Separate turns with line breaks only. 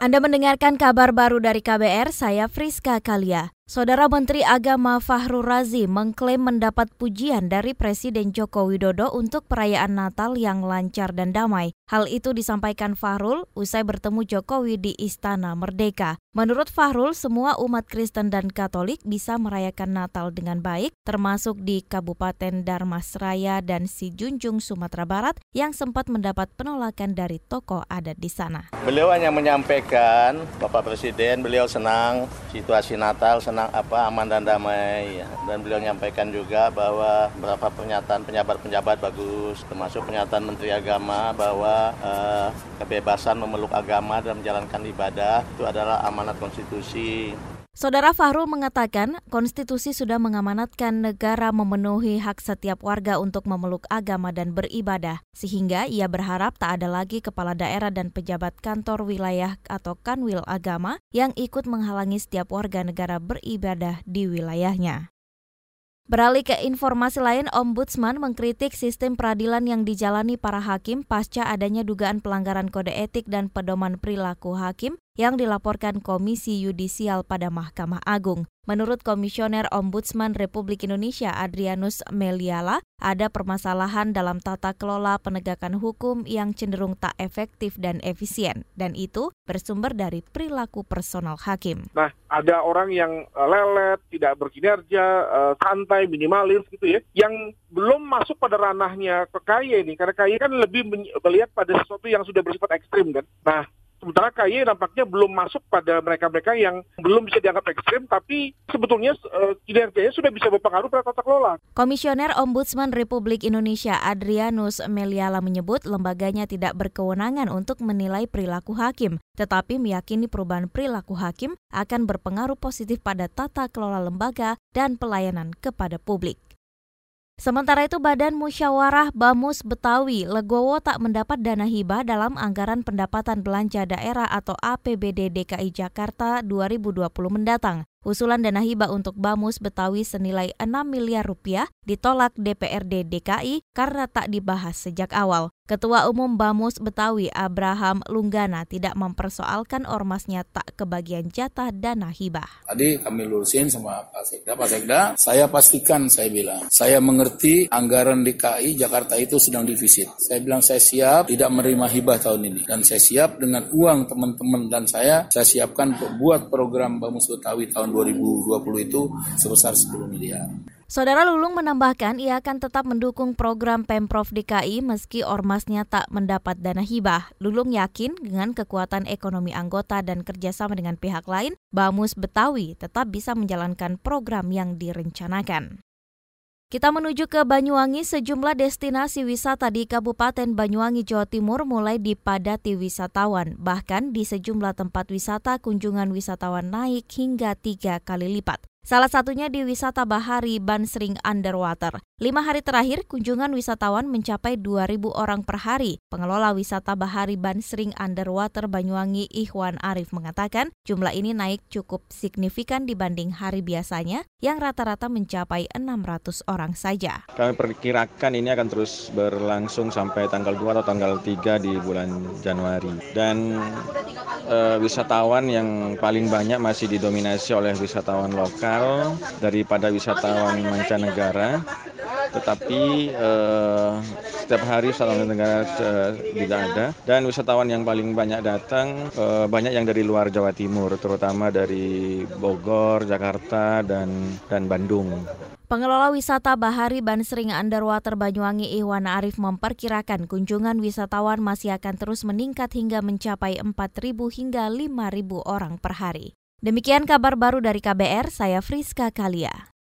Anda mendengarkan kabar baru dari KBR, saya Friska Kalia. Saudara Menteri Agama Fahrul Razi mengklaim mendapat pujian dari Presiden Joko Widodo untuk perayaan Natal yang lancar dan damai. Hal itu disampaikan Fahrul usai bertemu Jokowi di Istana Merdeka. Menurut Fahrul, semua umat Kristen dan Katolik bisa merayakan Natal dengan baik, termasuk di Kabupaten Darmasraya dan Sijunjung, Sumatera Barat yang sempat mendapat penolakan dari tokoh adat di sana.
Beliau hanya menyampaikan, Bapak Presiden, beliau senang situasi Natal, senang senang apa aman dan damai ya. dan beliau menyampaikan juga bahwa beberapa pernyataan penjabat-penjabat bagus termasuk pernyataan Menteri Agama bahwa eh, kebebasan memeluk agama dan menjalankan ibadah itu adalah amanat konstitusi
Saudara Fahrul mengatakan, konstitusi sudah mengamanatkan negara memenuhi hak setiap warga untuk memeluk agama dan beribadah, sehingga ia berharap tak ada lagi kepala daerah dan pejabat kantor wilayah atau kanwil agama yang ikut menghalangi setiap warga negara beribadah di wilayahnya. Beralih ke informasi lain, Ombudsman mengkritik sistem peradilan yang dijalani para hakim pasca adanya dugaan pelanggaran kode etik dan pedoman perilaku hakim yang dilaporkan Komisi Yudisial pada Mahkamah Agung. Menurut Komisioner Ombudsman Republik Indonesia Adrianus Meliala, ada permasalahan dalam tata kelola penegakan hukum yang cenderung tak efektif dan efisien, dan itu bersumber dari perilaku personal hakim.
Nah, ada orang yang eh, lelet, tidak berkinerja, uh, santai, minimalis gitu ya, yang belum masuk pada ranahnya ke KY ini, karena KY kan lebih melihat pada sesuatu yang sudah bersifat ekstrim kan. Nah, Sementara KY nampaknya belum masuk pada mereka-mereka yang belum bisa dianggap ekstrim, tapi sebetulnya uh, kinerjanya sudah bisa berpengaruh pada tata kelola.
Komisioner Ombudsman Republik Indonesia Adrianus Meliala menyebut lembaganya tidak berkewenangan untuk menilai perilaku hakim, tetapi meyakini perubahan perilaku hakim akan berpengaruh positif pada tata kelola lembaga dan pelayanan kepada publik. Sementara itu Badan Musyawarah Bamus Betawi Legowo tak mendapat dana hibah dalam anggaran pendapatan belanja daerah atau APBD DKI Jakarta 2020 mendatang. Usulan dana hibah untuk Bamus Betawi senilai 6 miliar rupiah ditolak DPRD DKI karena tak dibahas sejak awal. Ketua Umum Bamus Betawi Abraham Lunggana tidak mempersoalkan ormasnya tak kebagian jatah dana hibah.
Tadi kami lurusin sama Pak Sekda. Pak Sekda, saya pastikan saya bilang, saya mengerti anggaran DKI Jakarta itu sedang divisit. Saya bilang saya siap tidak menerima hibah tahun ini. Dan saya siap dengan uang teman-teman dan saya, saya siapkan buat program Bamus Betawi tahun tahun 2020 itu sebesar 10 miliar.
Saudara Lulung menambahkan ia akan tetap mendukung program Pemprov DKI meski ormasnya tak mendapat dana hibah. Lulung yakin dengan kekuatan ekonomi anggota dan kerjasama dengan pihak lain, Bamus Betawi tetap bisa menjalankan program yang direncanakan. Kita menuju ke Banyuwangi, sejumlah destinasi wisata di Kabupaten Banyuwangi, Jawa Timur mulai dipadati wisatawan. Bahkan di sejumlah tempat wisata, kunjungan wisatawan naik hingga tiga kali lipat. Salah satunya di wisata bahari Bansring Underwater. Lima hari terakhir, kunjungan wisatawan mencapai 2.000 orang per hari. Pengelola wisata bahari Bansring Underwater Banyuwangi Ikhwan Arif mengatakan jumlah ini naik cukup signifikan dibanding hari biasanya yang rata-rata mencapai 600 orang saja.
Kami perkirakan ini akan terus berlangsung sampai tanggal 2 atau tanggal 3 di bulan Januari. Dan uh, wisatawan yang paling banyak masih didominasi oleh wisatawan lokal daripada wisatawan mancanegara tetapi uh, setiap hari wisatawan negara juga ada dan wisatawan yang paling banyak datang uh, banyak yang dari luar Jawa Timur terutama dari Bogor, Jakarta dan dan Bandung.
Pengelola wisata Bahari Bansring Underwater Banyuwangi Iwan Arif memperkirakan kunjungan wisatawan masih akan terus meningkat hingga mencapai 4.000 hingga 5.000 orang per hari. Demikian kabar baru dari KBR, saya Friska Kalia.